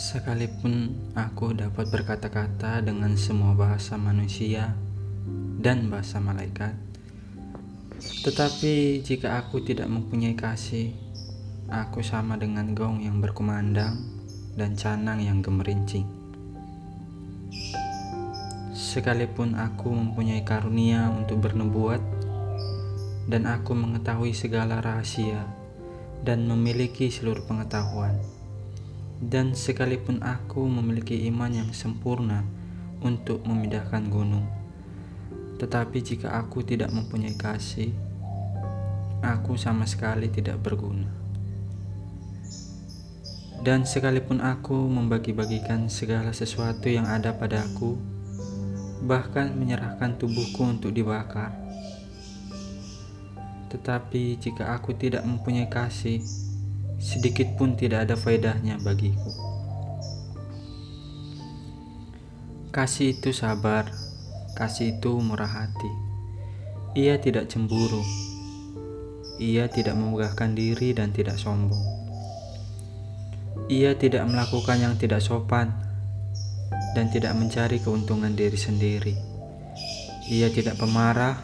Sekalipun aku dapat berkata-kata dengan semua bahasa manusia dan bahasa malaikat, tetapi jika aku tidak mempunyai kasih, aku sama dengan gong yang berkumandang dan canang yang gemerincing. Sekalipun aku mempunyai karunia untuk bernubuat, dan aku mengetahui segala rahasia dan memiliki seluruh pengetahuan dan sekalipun aku memiliki iman yang sempurna untuk memindahkan gunung, tetapi jika aku tidak mempunyai kasih, aku sama sekali tidak berguna. Dan sekalipun aku membagi-bagikan segala sesuatu yang ada padaku, bahkan menyerahkan tubuhku untuk dibakar, tetapi jika aku tidak mempunyai kasih, sedikit pun tidak ada faedahnya bagiku. Kasih itu sabar, kasih itu murah hati. Ia tidak cemburu, ia tidak memegahkan diri dan tidak sombong. Ia tidak melakukan yang tidak sopan dan tidak mencari keuntungan diri sendiri. Ia tidak pemarah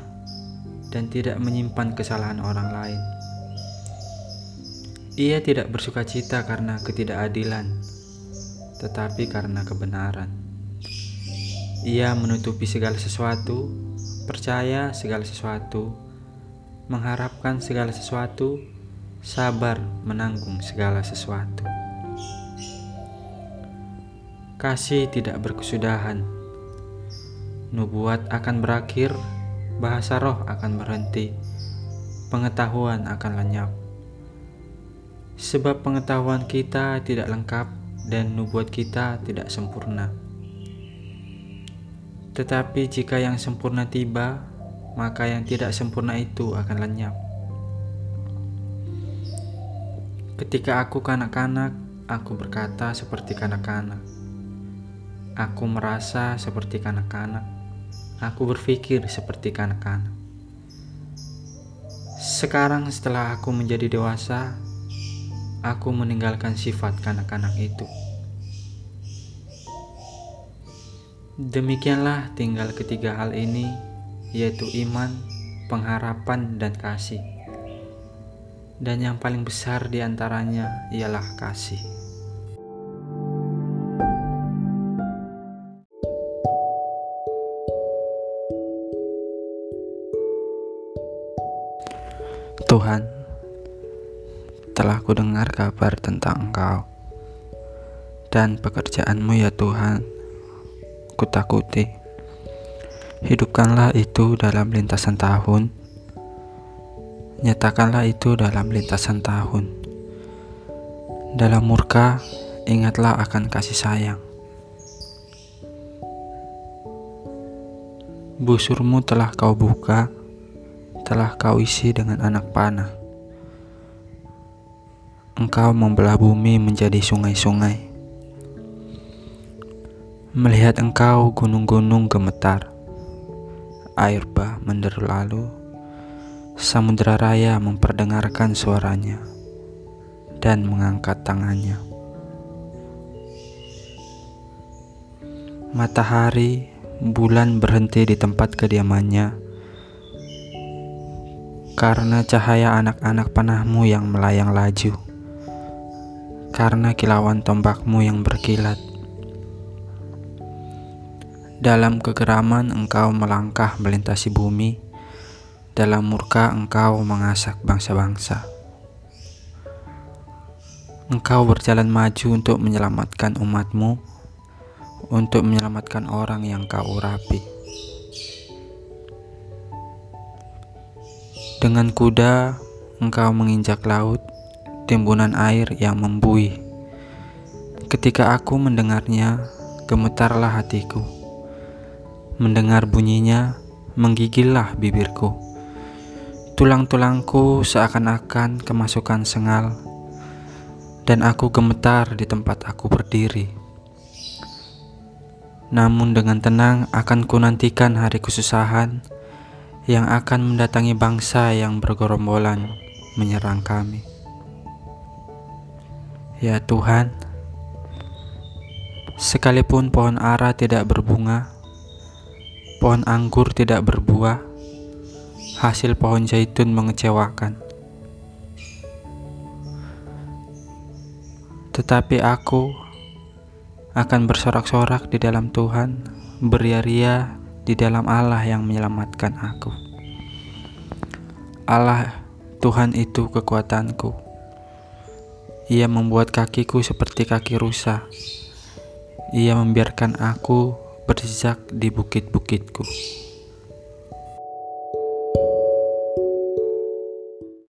dan tidak menyimpan kesalahan orang lain. Ia tidak bersuka cita karena ketidakadilan, tetapi karena kebenaran. Ia menutupi segala sesuatu, percaya segala sesuatu, mengharapkan segala sesuatu, sabar menanggung segala sesuatu. Kasih tidak berkesudahan. Nubuat akan berakhir, bahasa roh akan berhenti, pengetahuan akan lenyap sebab pengetahuan kita tidak lengkap dan nubuat kita tidak sempurna. Tetapi jika yang sempurna tiba, maka yang tidak sempurna itu akan lenyap. Ketika aku kanak-kanak, aku berkata seperti kanak-kanak. Aku merasa seperti kanak-kanak. Aku berpikir seperti kanak-kanak. Sekarang setelah aku menjadi dewasa, aku meninggalkan sifat kanak-kanak itu. Demikianlah tinggal ketiga hal ini, yaitu iman, pengharapan, dan kasih. Dan yang paling besar di antaranya ialah kasih. Tuhan, telah ku dengar kabar tentang Engkau dan pekerjaanmu ya Tuhan. Ku takuti. Hidupkanlah itu dalam lintasan tahun. Nyatakanlah itu dalam lintasan tahun. Dalam murka, ingatlah akan kasih sayang. Busurmu telah kau buka, telah kau isi dengan anak panah. Engkau membelah bumi menjadi sungai-sungai. Melihat engkau gunung-gunung gemetar, air bah menderu lalu, samudera raya memperdengarkan suaranya dan mengangkat tangannya. Matahari, bulan berhenti di tempat kediamannya karena cahaya anak-anak panahmu yang melayang laju karena kilauan tombakmu yang berkilat. Dalam kegeraman engkau melangkah melintasi bumi, dalam murka engkau mengasak bangsa-bangsa. Engkau berjalan maju untuk menyelamatkan umatmu, untuk menyelamatkan orang yang kau urapi. Dengan kuda, engkau menginjak laut, timbunan air yang membuih. Ketika aku mendengarnya, gemetarlah hatiku. Mendengar bunyinya, menggigillah bibirku. Tulang-tulangku seakan-akan kemasukan sengal, dan aku gemetar di tempat aku berdiri. Namun dengan tenang akan kunantikan hari kesusahan yang akan mendatangi bangsa yang bergerombolan menyerang kami. Ya Tuhan, Sekalipun pohon ara tidak berbunga, pohon anggur tidak berbuah, hasil pohon zaitun mengecewakan. Tetapi aku akan bersorak-sorak di dalam Tuhan, beria-ria di dalam Allah yang menyelamatkan aku. Allah Tuhan itu kekuatanku. Ia membuat kakiku seperti kaki rusa ia membiarkan aku berjejak di bukit-bukitku.